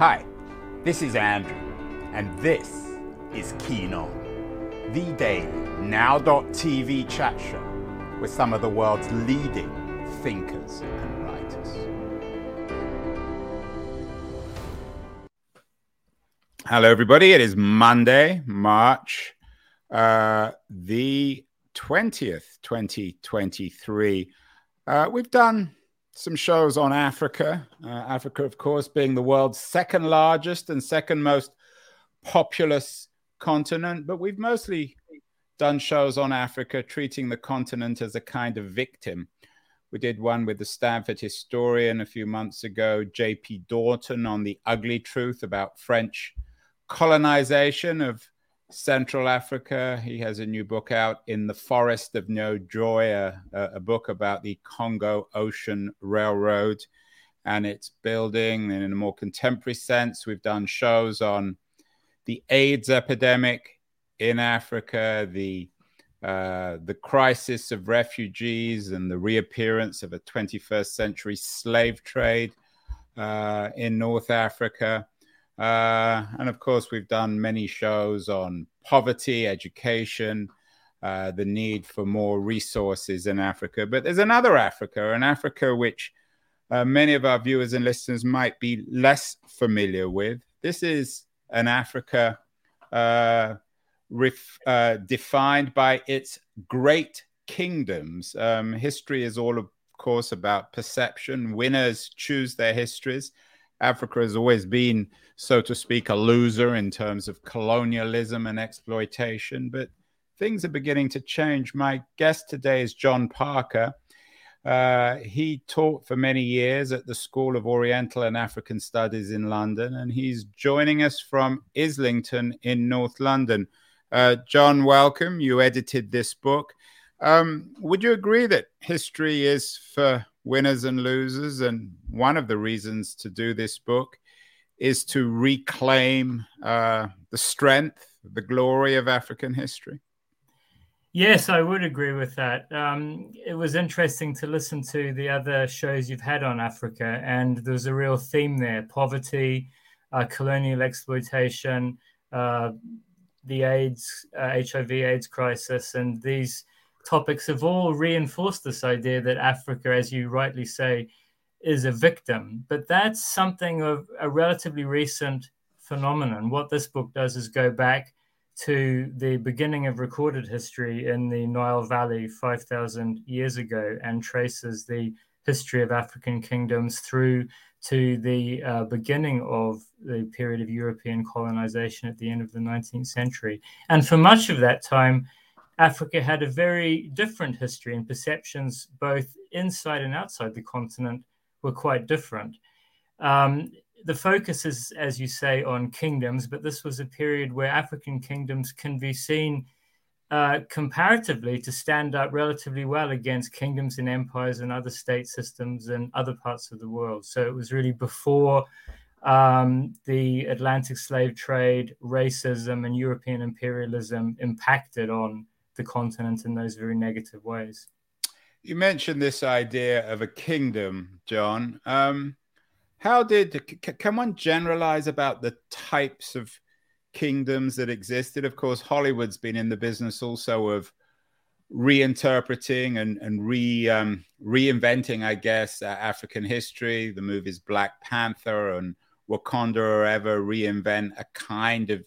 Hi, this is Andrew, and this is Keen On, the daily now.tv chat show with some of the world's leading thinkers and writers. Hello, everybody. It is Monday, March uh, the 20th, 2023. Uh, we've done some shows on Africa. Uh, Africa, of course, being the world's second largest and second most populous continent, but we've mostly done shows on Africa, treating the continent as a kind of victim. We did one with the Stanford historian a few months ago, J.P. Daughton, on the ugly truth about French colonization of Central Africa. He has a new book out, In the Forest of No Joy, a, a book about the Congo Ocean Railroad and its building. And in a more contemporary sense, we've done shows on the AIDS epidemic in Africa, the uh, the crisis of refugees and the reappearance of a 21st century slave trade uh, in North Africa. Uh, and of course, we've done many shows on poverty, education, uh, the need for more resources in Africa. But there's another Africa, an Africa which uh, many of our viewers and listeners might be less familiar with. This is an Africa uh, ref, uh, defined by its great kingdoms. Um, history is all, of course, about perception. Winners choose their histories. Africa has always been, so to speak, a loser in terms of colonialism and exploitation, but things are beginning to change. My guest today is John Parker. Uh, he taught for many years at the School of Oriental and African Studies in London, and he's joining us from Islington in North London. Uh, John, welcome. You edited this book. Um, would you agree that history is for winners and losers. And one of the reasons to do this book is to reclaim uh, the strength, the glory of African history. Yes, I would agree with that. Um, it was interesting to listen to the other shows you've had on Africa, and there's a real theme there poverty, uh, colonial exploitation, uh, the AIDS, uh, HIV AIDS crisis, and these topics have all reinforced this idea that Africa, as you rightly say, is a victim. But that's something of a relatively recent phenomenon. What this book does is go back to the beginning of recorded history in the Nile Valley 5,000 years ago and traces the history of African kingdoms through to the uh, beginning of the period of European colonization at the end of the 19th century. And for much of that time, Africa had a very different history, and perceptions both inside and outside the continent were quite different. Um, the focus is, as you say, on kingdoms, but this was a period where African kingdoms can be seen uh, comparatively to stand up relatively well against kingdoms and empires and other state systems in other parts of the world. So it was really before um, the Atlantic slave trade, racism, and European imperialism impacted on the continent in those very negative ways. You mentioned this idea of a kingdom, John. Um, how did can one generalize about the types of kingdoms that existed? Of course, Hollywood's been in the business also of reinterpreting and, and re um, reinventing, I guess, uh, African history. The movies Black Panther and Wakanda Forever reinvent a kind of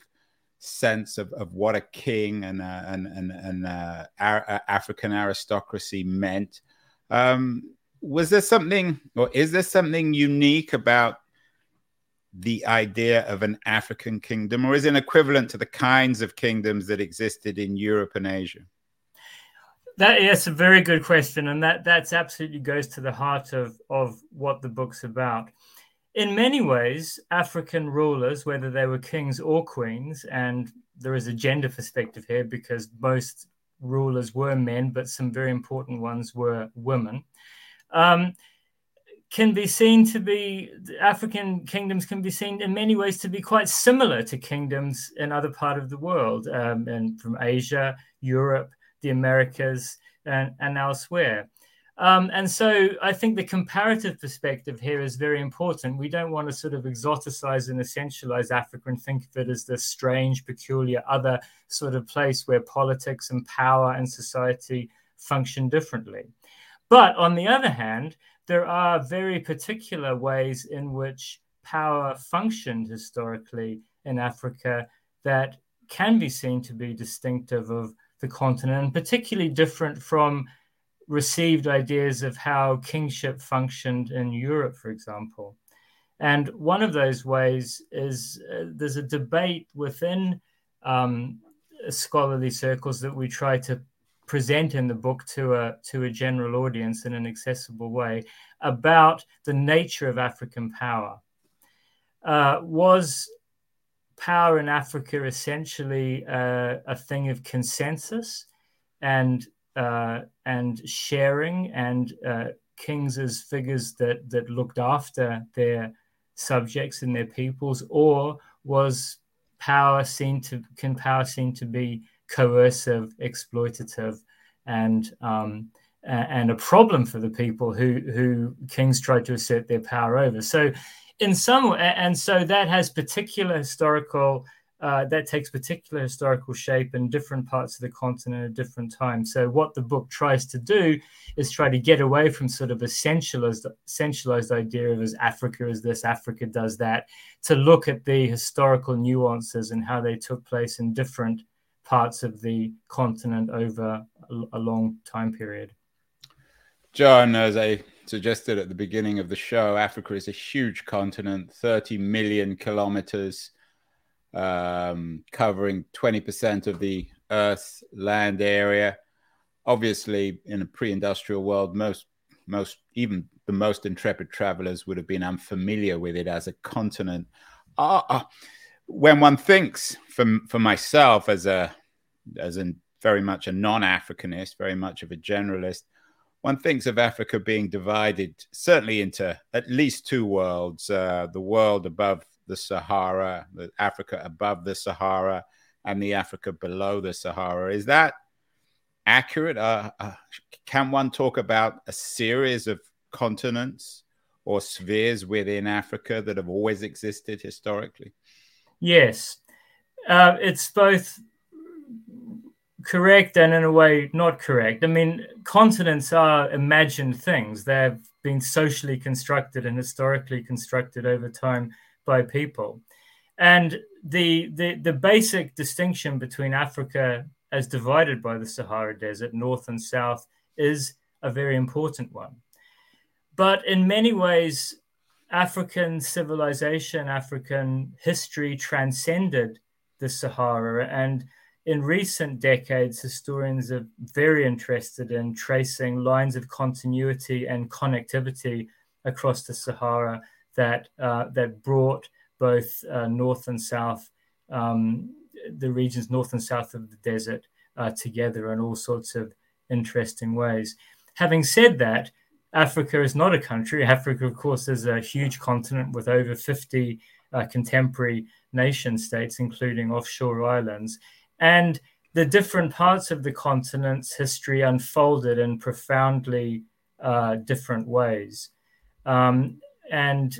sense of, of what a king and uh, and and, and uh, uh, African aristocracy meant. Um, was there something, or is there something unique about the idea of an African kingdom, or is it equivalent to the kinds of kingdoms that existed in Europe and Asia? That yes, a very good question, and that that's absolutely goes to the heart of of what the book's about in many ways, African rulers, whether they were kings or queens, and there is a gender perspective here because most rulers were men, but some very important ones were women, um, can be seen to be African kingdoms can be seen in many ways to be quite similar to kingdoms in other part of the world, um, and from Asia, Europe, the Americas, and, and elsewhere. Um, and so I think the comparative perspective here is very important. We don't want to sort of exoticize and essentialize Africa and think of it as this strange, peculiar, other sort of place where politics and power and society function differently. But on the other hand, there are very particular ways in which power functioned historically in Africa that can be seen to be distinctive of the continent and particularly different from received ideas of how kingship functioned in Europe, for example. And one of those ways is uh, there's a debate within um, scholarly circles that we try to present in the book to a to a general audience in an accessible way about the nature of African power. Uh, was power in Africa essentially uh, a thing of consensus and uh, and sharing and uh, kings as figures that that looked after their subjects and their peoples, or was power seen to can power seen to be coercive, exploitative, and um, and a problem for the people who who kings tried to assert their power over. So, in some and so that has particular historical uh, that takes particular historical shape in different parts of the continent at different times. So, what the book tries to do is try to get away from sort of a centralized, centralized idea of as Africa is this, Africa does that, to look at the historical nuances and how they took place in different parts of the continent over a, a long time period. John, as I suggested at the beginning of the show, Africa is a huge continent, 30 million kilometers um, covering 20% of the Earth's land area. Obviously, in a pre-industrial world, most, most, even the most intrepid travelers would have been unfamiliar with it as a continent. Uh, uh, when one thinks, for for myself as a as a very much a non-Africanist, very much of a generalist, one thinks of Africa being divided certainly into at least two worlds: uh, the world above the Sahara, the Africa above the Sahara, and the Africa below the Sahara. Is that accurate? Uh, uh, can one talk about a series of continents or spheres within Africa that have always existed historically? Yes, uh, it's both correct and in a way not correct. I mean, continents are imagined things. They've been socially constructed and historically constructed over time by people. And the, the, the basic distinction between Africa as divided by the Sahara Desert, north and south, is a very important one. But in many ways, African civilization, African history transcended the Sahara. And in recent decades, historians are very interested in tracing lines of continuity and connectivity across the Sahara that uh, that brought both uh, north and south, um, the regions north and south of the desert uh, together in all sorts of interesting ways. Having said that, Africa is not a country. Africa, of course, is a huge continent with over 50 uh, contemporary nation states, including offshore islands. And the different parts of the continent's history unfolded in profoundly uh, different ways. Um, and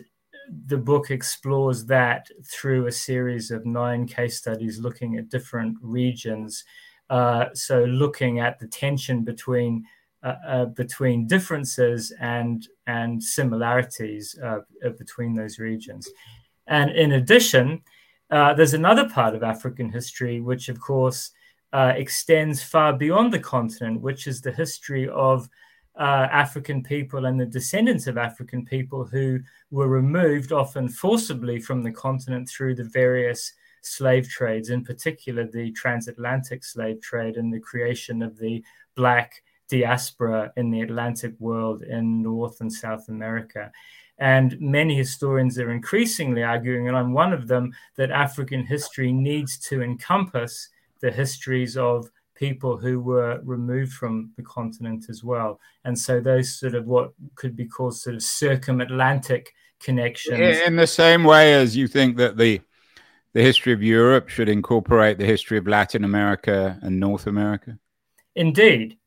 the book explores that through a series of nine case studies looking at different regions. Uh, so, looking at the tension between uh, uh, between differences and and similarities uh, uh, between those regions. And in addition, uh, there's another part of African history, which of course extends far beyond the continent, which is the history of uh, African people and the descendants of African people who were removed often forcibly from the continent through the various slave trades, in particular the transatlantic slave trade and the creation of the black diaspora in the Atlantic world in North and South America. And many historians are increasingly arguing, and I'm one of them, that African history needs to encompass the histories of people who were removed from the continent as well. And so those sort of what could be called sort of circumatlantic connections. In the same way as you think that the the history of Europe should incorporate the history of Latin America and North America? Indeed.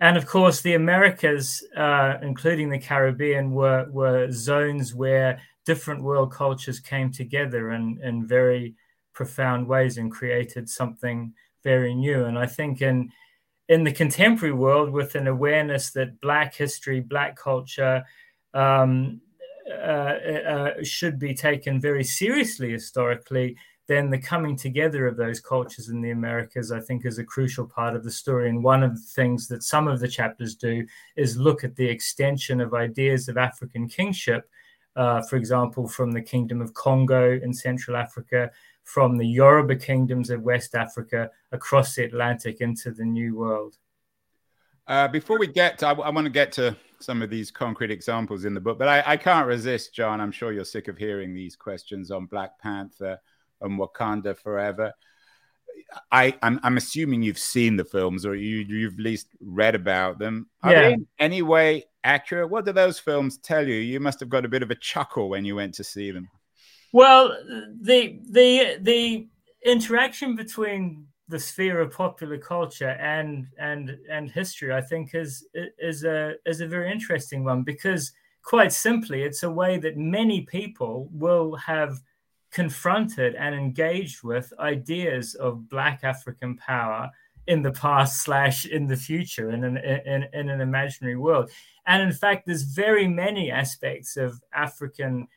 and of course, the Americas, uh, including the Caribbean, were were zones where different world cultures came together in, in very profound ways and created something very new. And I think in in the contemporary world, with an awareness that Black history, Black culture, um, uh, uh, should be taken very seriously historically, then the coming together of those cultures in the Americas, I think, is a crucial part of the story. And one of the things that some of the chapters do is look at the extension of ideas of African kingship, uh, for example, from the Kingdom of Congo in Central Africa, from the Yoruba kingdoms of West Africa across the Atlantic into the New World. Uh, before we get, to, I, I want to get to some of these concrete examples in the book, but I, I can't resist, John. I'm sure you're sick of hearing these questions on Black Panther and Wakanda Forever. I, I'm, I'm assuming you've seen the films or you, you've at least read about them. Are yeah. they in any way accurate? What do those films tell you? You must have got a bit of a chuckle when you went to see them. Well, the the the interaction between the sphere of popular culture and and and history, I think, is is a is a very interesting one because quite simply, it's a way that many people will have confronted and engaged with ideas of Black African power in the past slash in the future in an in, in an imaginary world. And in fact, there's very many aspects of African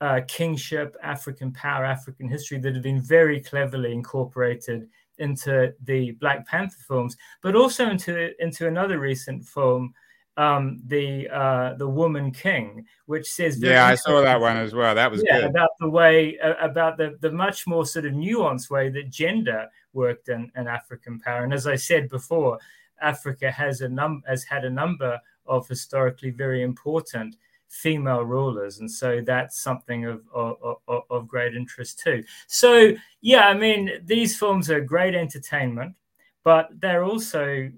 uh, kingship, African power, African history that have been very cleverly incorporated into the Black Panther films, but also into into another recent film um, the uh, the Woman King, which says yeah, I saw that one as well. That was yeah, good. about the way uh, about the the much more sort of nuanced way that gender worked in, in African power. And as I said before, Africa has a num has had a number of historically very important female rulers, and so that's something of, of, of, great interest too. So yeah, I mean these films are great entertainment, but they're also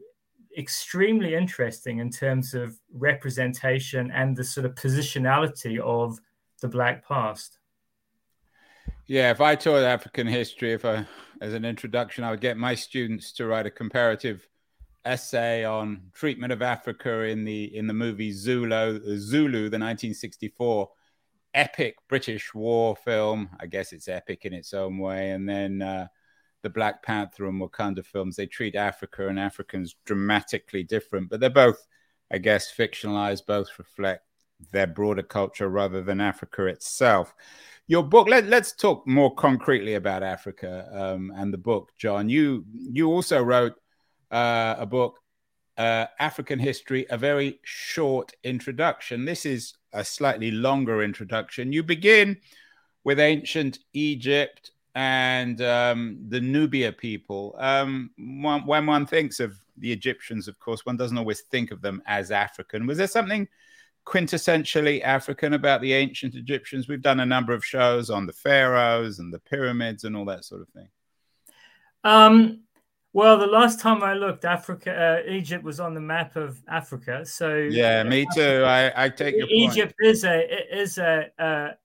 extremely interesting in terms of representation and the sort of positionality of the black past. Yeah, if I taught African history, if I, as an introduction, I would get my students to write a comparative essay on treatment of Africa in the in the movie Zulu, Zulu, the 1964 epic British war film. I guess it's epic in its own way, and then. Uh, the Black Panther and Wakanda films, they treat Africa and Africans dramatically different, but they're both, I guess, fictionalized, both reflect their broader culture rather than Africa itself. Your book, let, us talk more concretely about Africa um, and the book, John. You you also wrote uh, a book, uh, African History, a very short introduction. This is a slightly longer introduction. You begin with ancient Egypt and um, the Nubia people. Um, one, when one thinks of the Egyptians, of course, one doesn't always think of them as African. Was there something quintessentially African about the ancient Egyptians? We've done a number of shows on the pharaohs and the pyramids and all that sort of thing. Um, well, the last time I looked, Africa, uh, Egypt was on the map of Africa. So yeah, me too. I, I take your Egypt point. is a is a,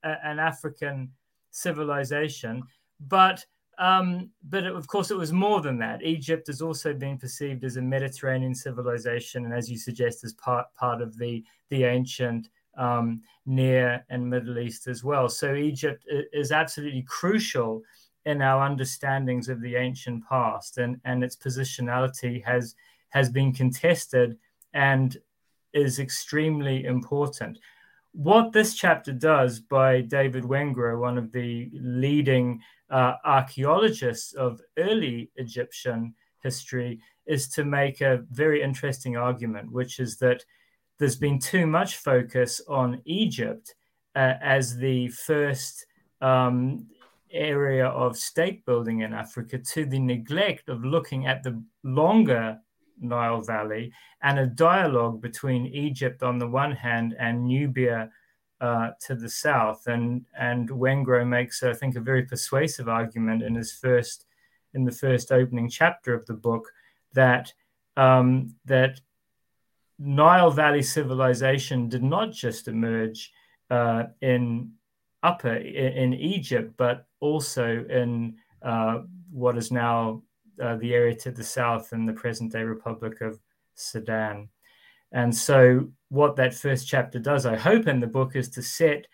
an African civilization but um, but it, of course, it was more than that. Egypt has also been perceived as a Mediterranean civilization, and as you suggest, as part part of the the ancient um, Near and Middle East as well. So Egypt is absolutely crucial in our understandings of the ancient past, and and its positionality has has been contested and is extremely important. What this chapter does by David Wengrow, one of the leading uh, archaeologists of early Egyptian history is to make a very interesting argument, which is that there's been too much focus on Egypt uh, as the first um, area of state building in Africa to the neglect of looking at the longer Nile Valley and a dialogue between Egypt on the one hand and Nubia uh, to the south. And and Wengrow makes, I think, a very persuasive argument in his first in the first opening chapter of the book that um, that Nile Valley civilization did not just emerge uh, in upper in, in, Egypt, but also in uh, what is now uh, the area to the south in the present day Republic of Sudan. And so, what that first chapter does, I hope, in the book is to set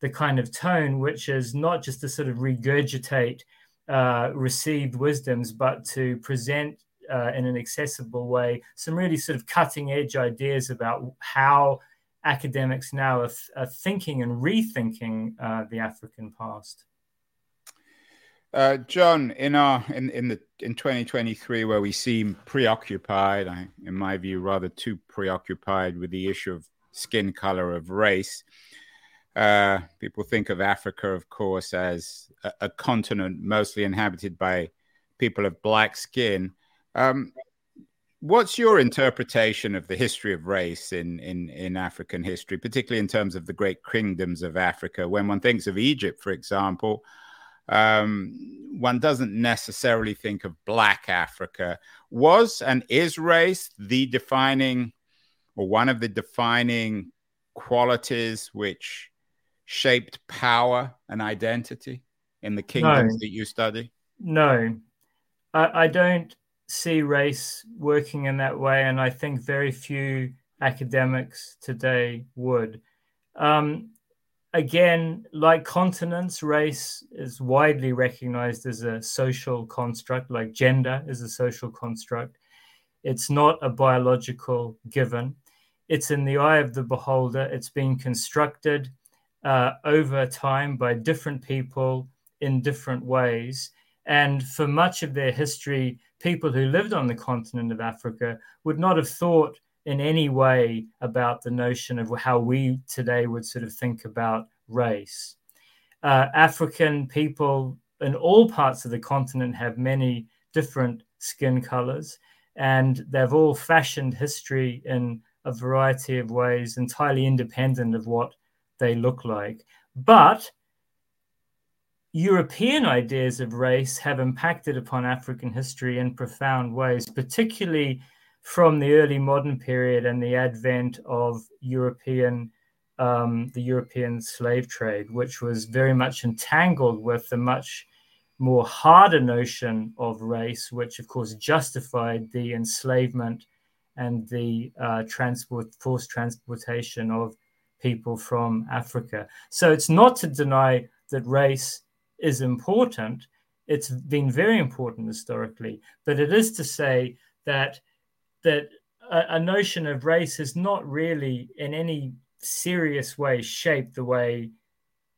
the kind of tone which is not just to sort of regurgitate uh, received wisdoms, but to present uh, in an accessible way some really sort of cutting edge ideas about how academics now are, th- are thinking and rethinking uh, the African past. Uh, John, in our in in the in 2023, where we seem preoccupied, I, in my view, rather too preoccupied with the issue of skin color of race. Uh, people think of Africa, of course, as a, a, continent mostly inhabited by people of black skin. Um, what's your interpretation of the history of race in, in, in African history, particularly in terms of the great kingdoms of Africa? When one thinks of Egypt, for example, um, one doesn't necessarily think of black Africa. Was and is race the defining or one of the defining qualities which shaped power and identity in the kingdoms no. that you study? No, I, I, don't see race working in that way, and I think very few academics today would. Um, again, like continents, race is widely recognized as a social construct, like gender is a social construct. It's not a biological given. It's in the eye of the beholder. It's been constructed uh, over time by different people in different ways. And for much of their history, people who lived on the continent of Africa would not have thought in any way about the notion of how we today would sort of think about race. Uh, African people in all parts of the continent have many different skin colors, and they've all fashioned history in a variety of ways, entirely independent of what they look like. But European ideas of race have impacted upon African history in profound ways, particularly from the early modern period and the advent of European um, the European slave trade, which was very much entangled with the much more harder notion of race, which of course justified the enslavement and the uh, transport forced transportation of people from Africa. So it's not to deny that race is important. It's been very important historically, but it is to say that that a, a notion of race has not really, in any serious way, shaped the way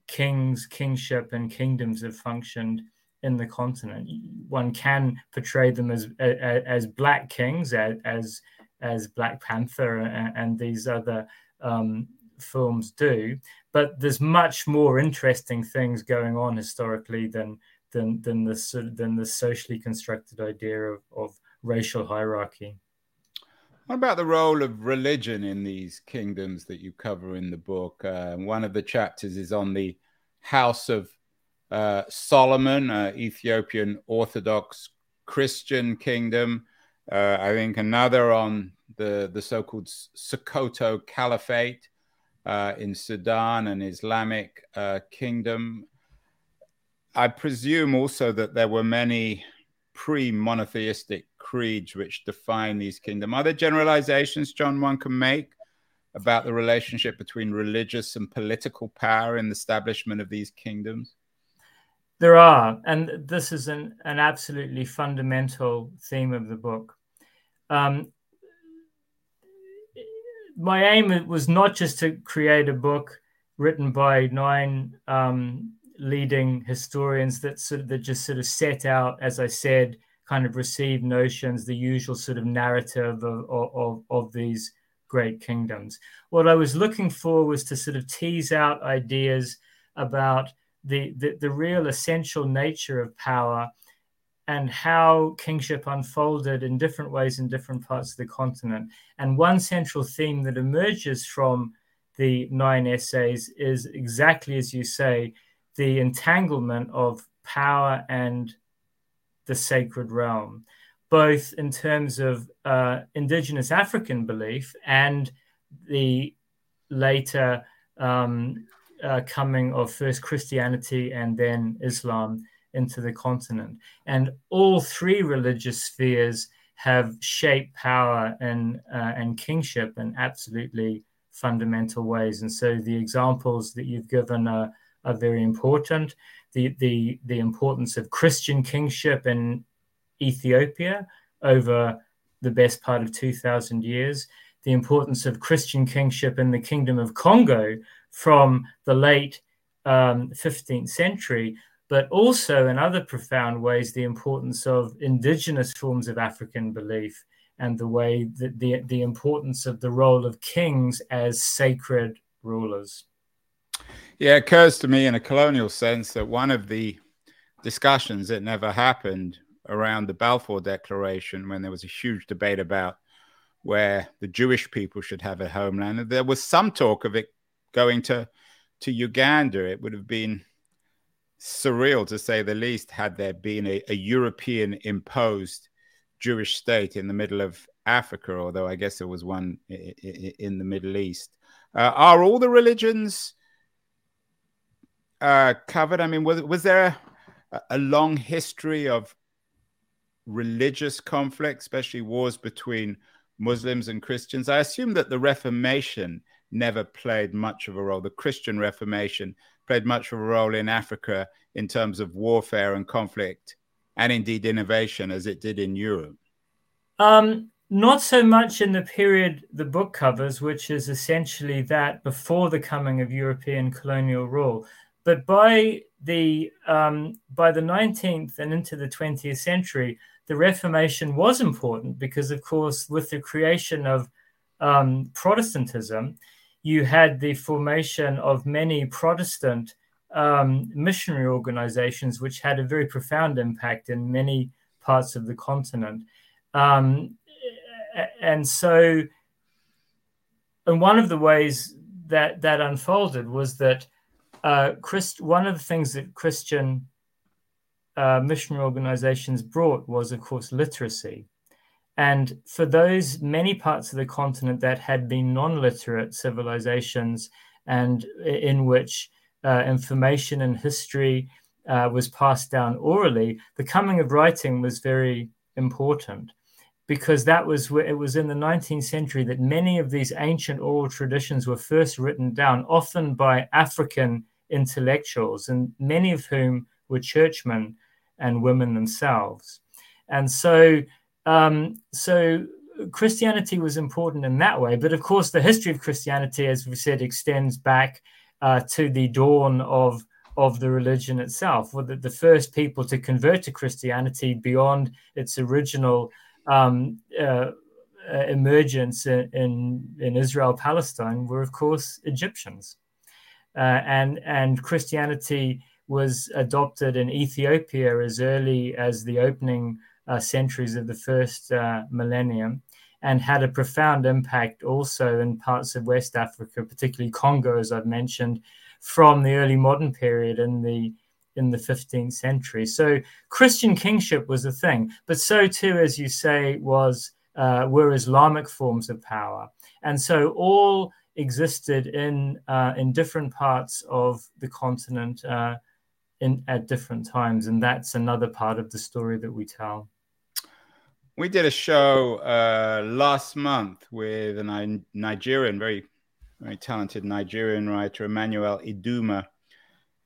kings, kingship, and kingdoms have functioned in the continent. One can portray them as as, as black kings, as, as Black Panther and, and these other um, films do, but there's much more interesting things going on historically than than than the than the socially constructed idea of, of racial hierarchy. What about the role of religion in these kingdoms that you cover in the book? Uh, one of the chapters is on the House of uh, Solomon, uh, Ethiopian Orthodox Christian kingdom. Uh, I think another on the the so-called Sokoto Caliphate, uh, in Sudan an Islamic uh, Kingdom. I presume also that there were many pre-monotheistic creeds which define these kingdoms. Are there generalizations, John, one can make about the relationship between religious and political power in the establishment of these kingdoms? There are, and this is an, an absolutely fundamental theme of the book. Um, my aim was not just to create a book written by nine um, leading historians that sort of that just sort of set out, as I said, kind of received notions, the usual sort of narrative of, of, of these great kingdoms. What I was looking for was to sort of tease out ideas about the, the, the real essential nature of power and how kingship unfolded in different ways in different parts of the continent. And one central theme that emerges from the nine essays is exactly as you say the entanglement of power and the sacred realm, both in terms of uh, indigenous African belief and the later um, uh, coming of first Christianity and then Islam into the continent. And all three religious spheres have shaped power and uh, and kingship in absolutely fundamental ways. And so the examples that you've given are, are very important. The, the, the importance of Christian kingship in Ethiopia over the best part of 2,000 years, the importance of Christian kingship in the Kingdom of Congo from the late um, 15th century, but also in other profound ways, the importance of indigenous forms of African belief and the way that the, the importance of the role of kings as sacred rulers. Yeah, it occurs to me in a colonial sense that one of the discussions that never happened around the Balfour Declaration, when there was a huge debate about where the Jewish people should have a homeland, and there was some talk of it going to to Uganda. It would have been surreal to say the least had there been a, a European imposed Jewish state in the middle of Africa, although I guess there was one in the Middle East. Uh, are all the religions uh, covered? I mean, was, was there a, a, long history of religious conflict, especially wars between Muslims and Christians? I assume that the Reformation never played much of a role. The Christian Reformation played much of a role in Africa in terms of warfare and conflict and indeed innovation as it did in Europe? Um, not so much in the period the book covers, which is essentially that before the coming of European colonial rule. But by the um, by the 19th and into the 20th century, the Reformation was important because, of course, with the creation of um, Protestantism, you had the formation of many Protestant um, missionary organizations, which had a very profound impact in many parts of the continent. Um, and so, and one of the ways that that unfolded was that uh, Christ, one of the things that Christian uh, missionary organizations brought was, of course, literacy. And for those many parts of the continent that had been non literate civilizations and in which uh, information and history uh, was passed down orally, the coming of writing was very important because that was it was in the 19th century that many of these ancient oral traditions were first written down, often by African intellectuals, and many of whom were churchmen and women themselves. And so, um, so Christianity was important in that way. But of course, the history of Christianity, as we said, extends back uh, to the dawn of of the religion itself. Were the, the first people to convert to Christianity beyond its original um, uh, uh, emergence in, in, in Israel Palestine were, of course, Egyptians, and and Christianity was adopted in Ethiopia as early as the opening uh, centuries of the first uh, millennium and had a profound impact also in parts of West Africa, particularly Congo, as I've mentioned, from the early modern period in the in the 15th century. So Christian kingship was a thing, but so too, as you say, was uh, were Islamic forms of power, and so all existed in uh, in different parts of the continent uh, in at different times, and that's another part of the story that we tell. We did a show uh, last month with a Nigerian, very, very talented Nigerian writer, Emmanuel Iduma.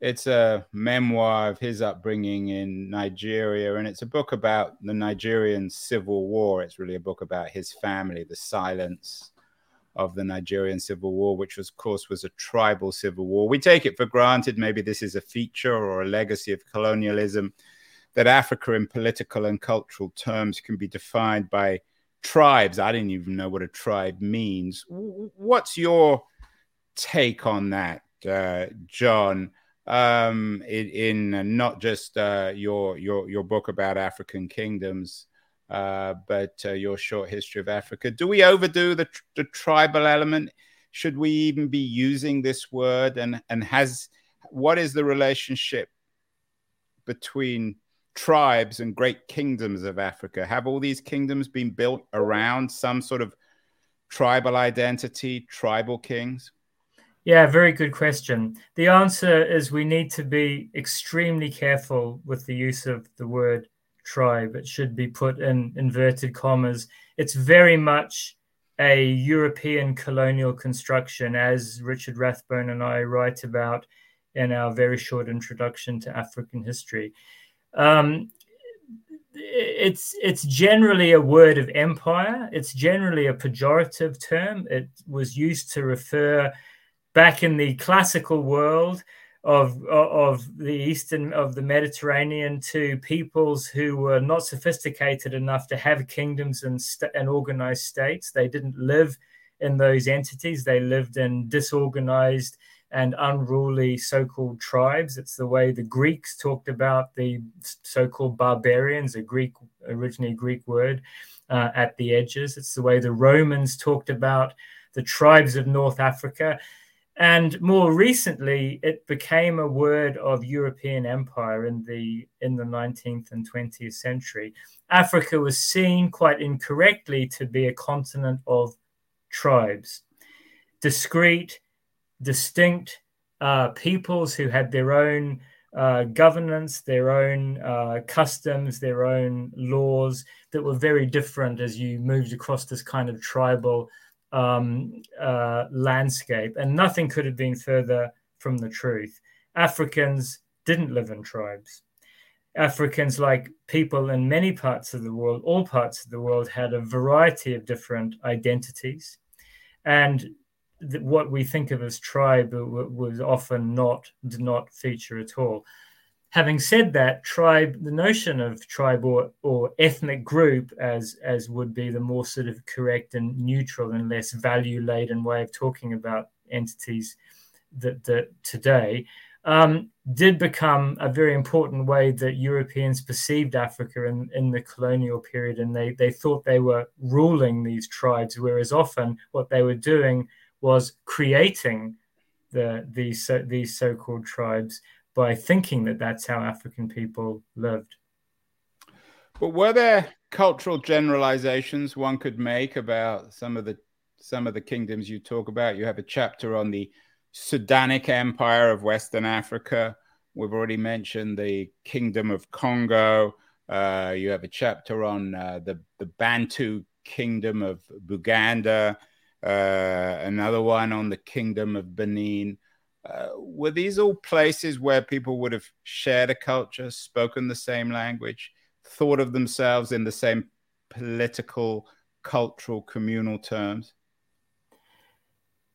It's a memoir of his upbringing in Nigeria, and it's a book about the Nigerian civil war. It's really a book about his family, the silence of the Nigerian civil war, which was, of course was a tribal civil war. We take it for granted. Maybe this is a feature or a legacy of colonialism that Africa in political and cultural terms can be defined by tribes. I didn't even know what a tribe means. What's your take on that, uh, John? Um, in, in, not just uh, your your your book about African kingdoms, uh, but uh, your short history of Africa. Do we overdo the, the tribal element? Should we even be using this word? And and has what is the relationship between tribes and great kingdoms of Africa? Have all these kingdoms been built around some sort of tribal identity, tribal kings? Yeah, very good question. The answer is we need to be extremely careful with the use of the word tribe. It should be put in inverted commas. It's very much a European colonial construction, as Richard Rathbone and I write about in our very short introduction to African history. Um, it's it's generally a word of empire. It's generally a pejorative term. It was used to refer back in the classical world of of the eastern of the Mediterranean to peoples who were not sophisticated enough to have kingdoms and, st- and organized states. They didn't live in those entities. They lived in disorganized and unruly so-called tribes. It's the way the Greeks talked about the so-called barbarians, a Greek originally Greek word uh, at the edges. It's the way the Romans talked about the tribes of North Africa. And more recently, it became a word of European empire in the in the 19th and 20th century. Africa was seen quite incorrectly to be a continent of tribes, discrete, distinct uh, peoples who had their own uh, governance, their own uh, customs, their own laws that were very different as you moved across this kind of tribal um, uh, landscape. And nothing could have been further from the truth. Africans didn't live in tribes. Africans, like people in many parts of the world, all parts of the world, had a variety of different identities. And what we think of as tribe was often not did not feature at all. Having said that, tribe, the notion of tribe or, or ethnic group, as as would be the more sort of correct and neutral and less value laden way of talking about entities that, that today, um, did become a very important way that Europeans perceived Africa in, in the colonial period, and they they thought they were ruling these tribes, whereas often what they were doing was creating the these these so-called tribes by thinking that that's how African people lived. But were there cultural generalizations one could make about some of the some of the kingdoms you talk about? You have a chapter on the Sudanic Empire of Western Africa. We've already mentioned the Kingdom of Congo. Uh, you have a chapter on uh, the the Bantu Kingdom of Buganda uh, another one on the Kingdom of Benin. Uh, were these all places where people would have shared a culture, spoken the same language, thought of themselves in the same political, cultural, communal terms?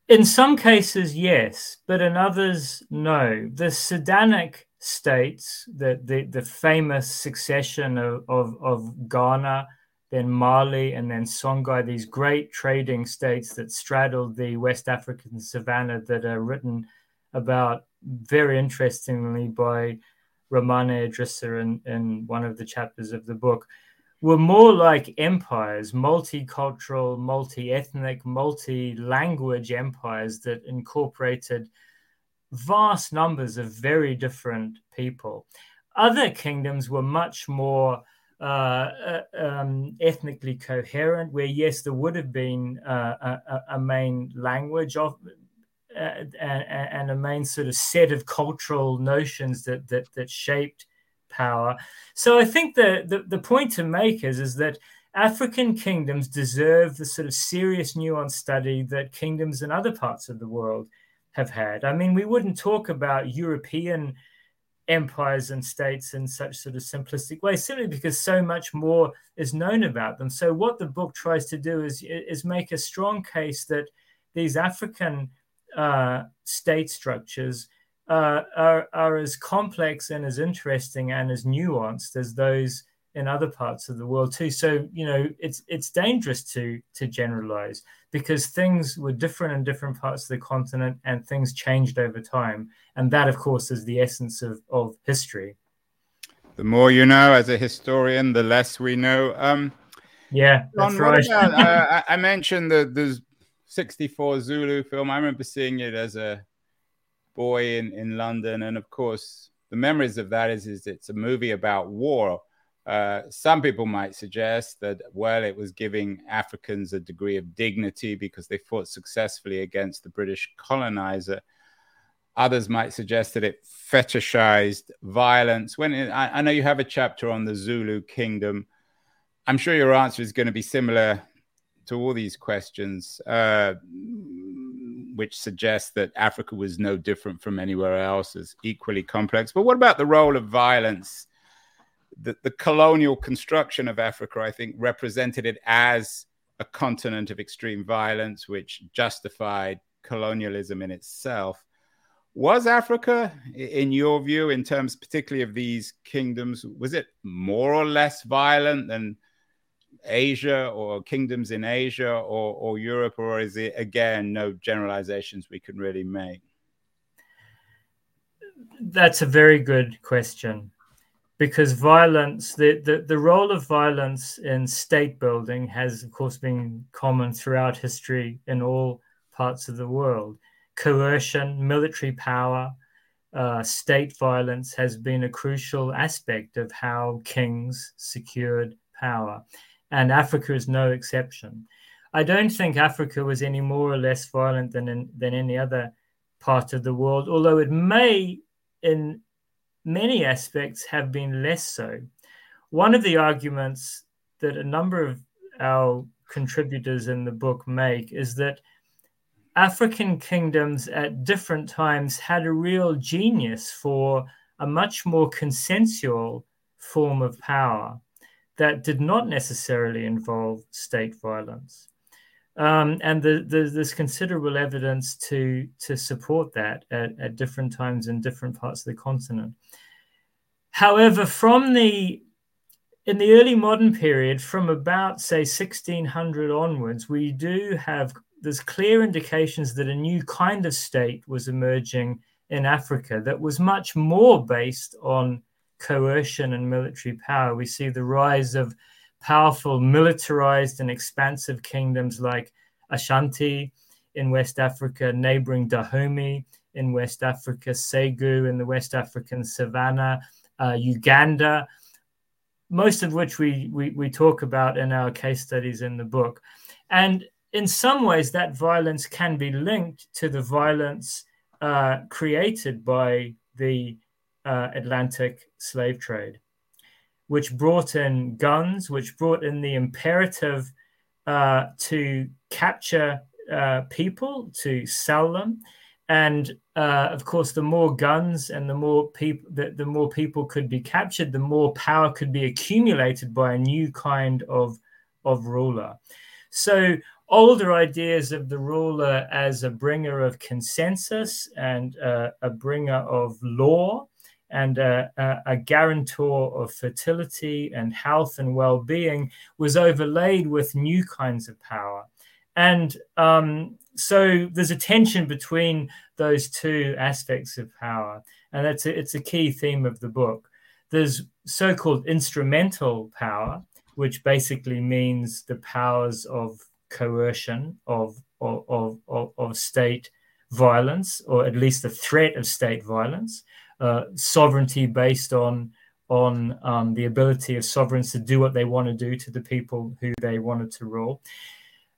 In some cases, yes, but in others, no. The Sudanic states, the, the, the famous succession of, of, of Ghana, then Mali, and then Songhai, these great trading states that straddled the West African savannah that are written about very interestingly by Rahmane Idrissa in, in one of the chapters of the book, were more like empires, multicultural, multi ethnic, multi language empires that incorporated vast numbers of very different people. Other kingdoms were much more uh, uh, um, ethnically coherent, where yes, there would have been uh, a, a, main language of uh, and, a main sort of set of cultural notions that that, that shaped power. So I think the, the, the point to make is is that African kingdoms deserve the sort of serious nuanced study that kingdoms in other parts of the world have had. I mean, we wouldn't talk about European empires and states in such sort of simplistic ways simply because so much more is known about them so what the book tries to do is is make a strong case that these african uh, state structures uh, are, are as complex and as interesting and as nuanced as those in other parts of the world too. So you know, it's it's dangerous to to generalize because things were different in different parts of the continent and things changed over time, and that, of course, is the essence of of history. The more you know as a historian, the less we know. Um, yeah, that's right. About, uh, I mentioned that the '64 Zulu film. I remember seeing it as a boy in in London, and of course, the memories of that is is it's a movie about war uh, some people might suggest that, well, it was giving Africans a degree of dignity because they fought successfully against the British colonizer. Others might suggest that it fetishized violence. When it, I, I know you have a chapter on the Zulu kingdom, I'm sure your answer is going to be similar to all these questions, uh, which suggests that Africa was no different from anywhere else, is equally complex. But what about the role of violence? The, the colonial construction of Africa, I think, represented it as a continent of extreme violence, which justified colonialism in itself. Was Africa, in your view, in terms particularly of these kingdoms, was it more or less violent than Asia or kingdoms in Asia or, or Europe, or is it again no generalizations we can really make? That's a very good question because violence, the, the, the role of violence in state building has, of course, been common throughout history in all parts of the world coercion, military power, uh, state violence has been a crucial aspect of how kings secured power. And Africa is no exception. I don't think Africa was any more or less violent than, in, than any other part of the world, although it may, in many aspects, have been less so. One of the arguments that a number of our contributors in the book make is that African kingdoms at different times had a real genius for a much more consensual form of power that did not necessarily involve state violence. Um, and the, the, there's considerable evidence to, to support that at, at different times in different parts of the continent. However, from the in the early modern period, from about say 1600 onwards, we do have there's clear indications that a new kind of state was emerging in Africa that was much more based on coercion and military power. We see the rise of powerful, militarized, and expansive kingdoms like Ashanti in West Africa, neighboring Dahomey in West Africa, Segu in the West African savannah, uh, Buganda, most of which we, we, we talk about in our case studies in the book. And in some ways, that violence can be linked to the violence uh, created by the uh, Atlantic slave trade, which brought in guns, which brought in the imperative uh, to capture uh, people, to sell them. And uh, of course, the more guns and the more people, the, the more people could be captured, the more power could be accumulated by a new kind of of ruler. So older ideas of the ruler as a bringer of consensus and uh, a bringer of law and a, a, a, guarantor of fertility and health and well being was overlaid with new kinds of power. And um, so there's a tension between those two aspects of power. And that's a, it's a key theme of the book. There's so called instrumental power, which basically means the powers of coercion of, of, of, of, state violence, or at least the threat of state violence, uh, sovereignty based on on um, the ability of sovereigns to do what they want to do to the people who they wanted to rule,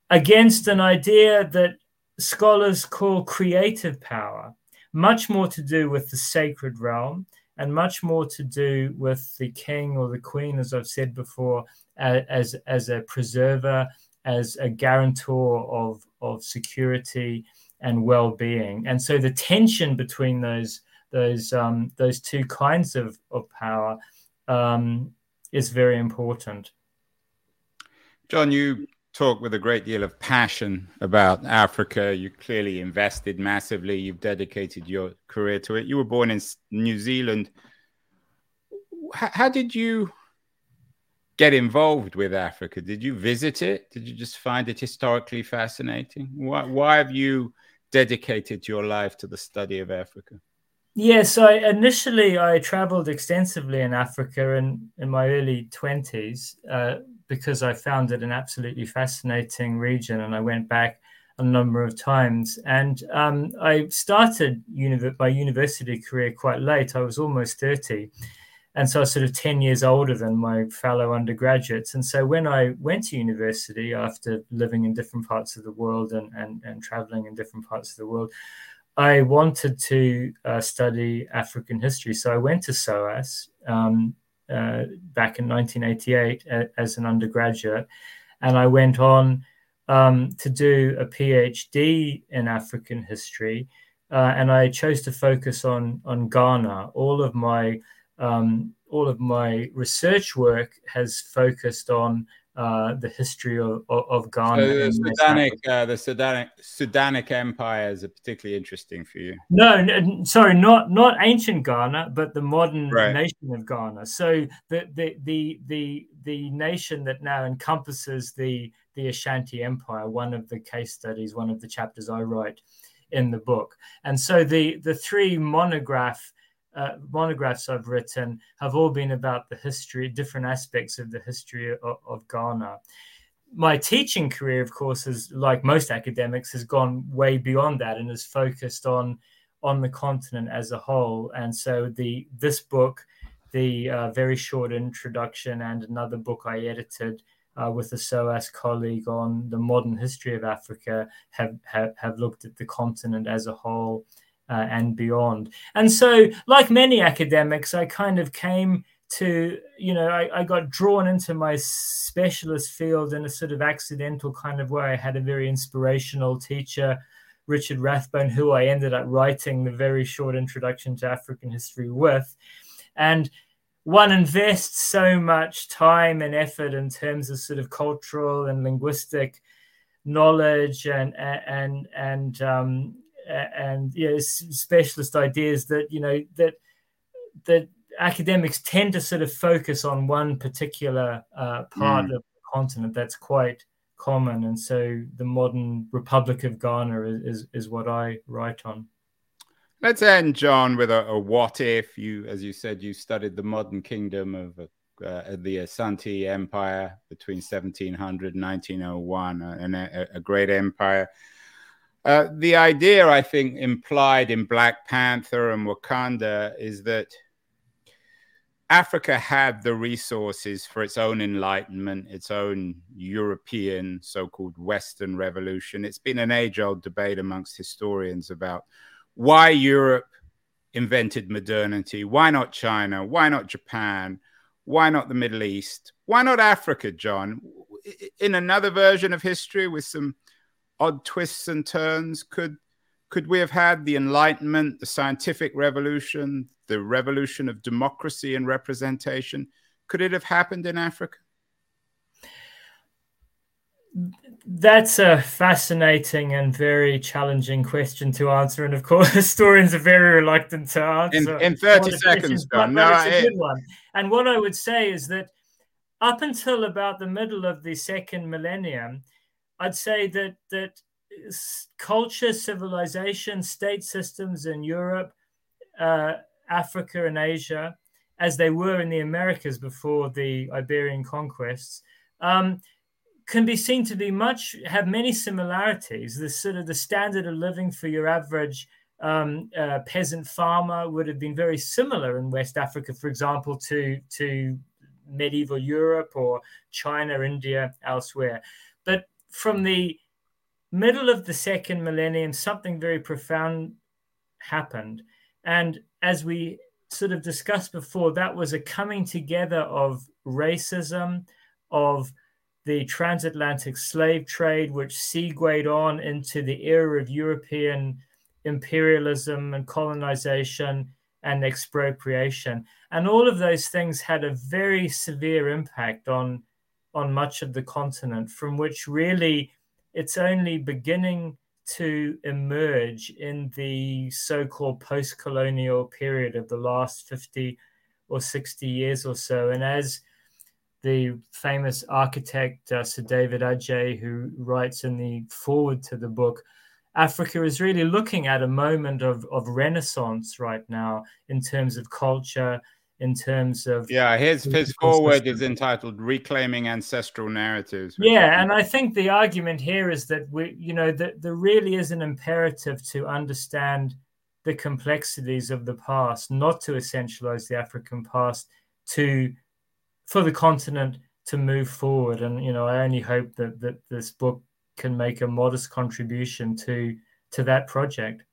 against an idea that scholars call creative power, much more to do with the sacred realm and much more to do with the king or the queen, as I've said before, as, as a preserver as a guarantor of, of security and well-being. And so the tension between those those um, those two kinds of, of power um, is very important. John, you talk with a great deal of passion about Africa. You clearly invested massively. You've dedicated your career to it. You were born in New Zealand. How, how did you get involved with Africa? Did you visit it? Did you just find it historically fascinating? Why, why have you dedicated your life to the study of Africa? Yes, I initially I traveled extensively in Africa in, in my early 20s uh, because I found it an absolutely fascinating region and I went back a number of times. And um, I started my university career quite late. I was almost 30 and so I was sort of 10 years older than my fellow undergraduates. And so when I went to university after living in different parts of the world and, and, and traveling in different parts of the world, I wanted to uh, study African history. So I went to SOAS um, uh, back in 1988 as an undergraduate. And I went on um, to do a PhD in African history. Uh, and I chose to focus on, on Ghana. All of my um, all of my research work has focused on uh, the history of, of, Ghana. So the Sudanic, uh, the Sudanic, Sudanic empires are particularly interesting for you. No, no, sorry, not not ancient Ghana, but the modern right. nation of Ghana. So the, the the the the nation that now encompasses the the Ashanti Empire. One of the case studies, one of the chapters I write in the book, and so the the three monograph uh, monographs I've written have all been about the history, different aspects of the history of, of Ghana. My teaching career, of course, is like most academics, has gone way beyond that and is focused on on the continent as a whole. And so the this book, the uh, very short introduction, and another book I edited uh, with a SOAS colleague on the modern history of Africa have, have, have looked at the continent as a whole uh, and beyond. And so, like many academics, I kind of came to, you know, I, I, got drawn into my specialist field in a sort of accidental kind of way. I had a very inspirational teacher, Richard Rathbone, who I ended up writing the very short introduction to African history with. And one invests so much time and effort in terms of sort of cultural and linguistic knowledge and and and um, and you know, specialist ideas that you know that that academics tend to sort of focus on one particular uh, part mm. of the continent. That's quite common. And so the modern republic of ghana is, is, is what i write on. Let's end john with a, a, what if. You as you said you studied the modern kingdom of uh, the asante empire between 1700 and 1901 uh, and a, a great empire uh, the idea, I think, implied in Black Panther and Wakanda is that Africa had the resources for its own enlightenment, its own European so called Western revolution. It's been an age old debate amongst historians about why Europe invented modernity. Why not China? Why not Japan? Why not the Middle East? Why not Africa, John? In another version of history with some odd twists and turns? Could could we have had the Enlightenment, the scientific revolution, the revolution of democracy and representation? Could it have happened in Africa? That's a fascinating and very challenging question to answer. And of course, historians are very reluctant to answer. In, in 30 seconds, John. No, it's a good one. And what I would say is that up until about the middle of the second millennium, I'd say that that culture, civilization, state systems in Europe, uh, Africa, and Asia, as they were in the Americas before the Iberian conquests, um, can be seen to be much have many similarities. The sort of the standard of living for your average um, uh, peasant farmer would have been very similar in West Africa, for example, to to medieval Europe or China, India, elsewhere. From the middle of the second millennium, something very profound happened. And as we sort of discussed before, that was a coming together of racism, of the transatlantic slave trade, which segued on into the era of European imperialism and colonization and expropriation. And all of those things had a very severe impact on on much of the continent, from which really it's only beginning to emerge in the so called post colonial period of the last 50 or 60 years or so. And as the famous architect uh, Sir David Adjaye, who writes in the foreword to the book, Africa is really looking at a moment of, of renaissance right now in terms of culture, in terms of yeah his his foreword is entitled reclaiming ancestral narratives yeah and i think the argument here is that we you know that there really is an imperative to understand the complexities of the past not to essentialize the african past to for the continent to move forward. And you know i only hope that that this book can make a modest contribution to to that project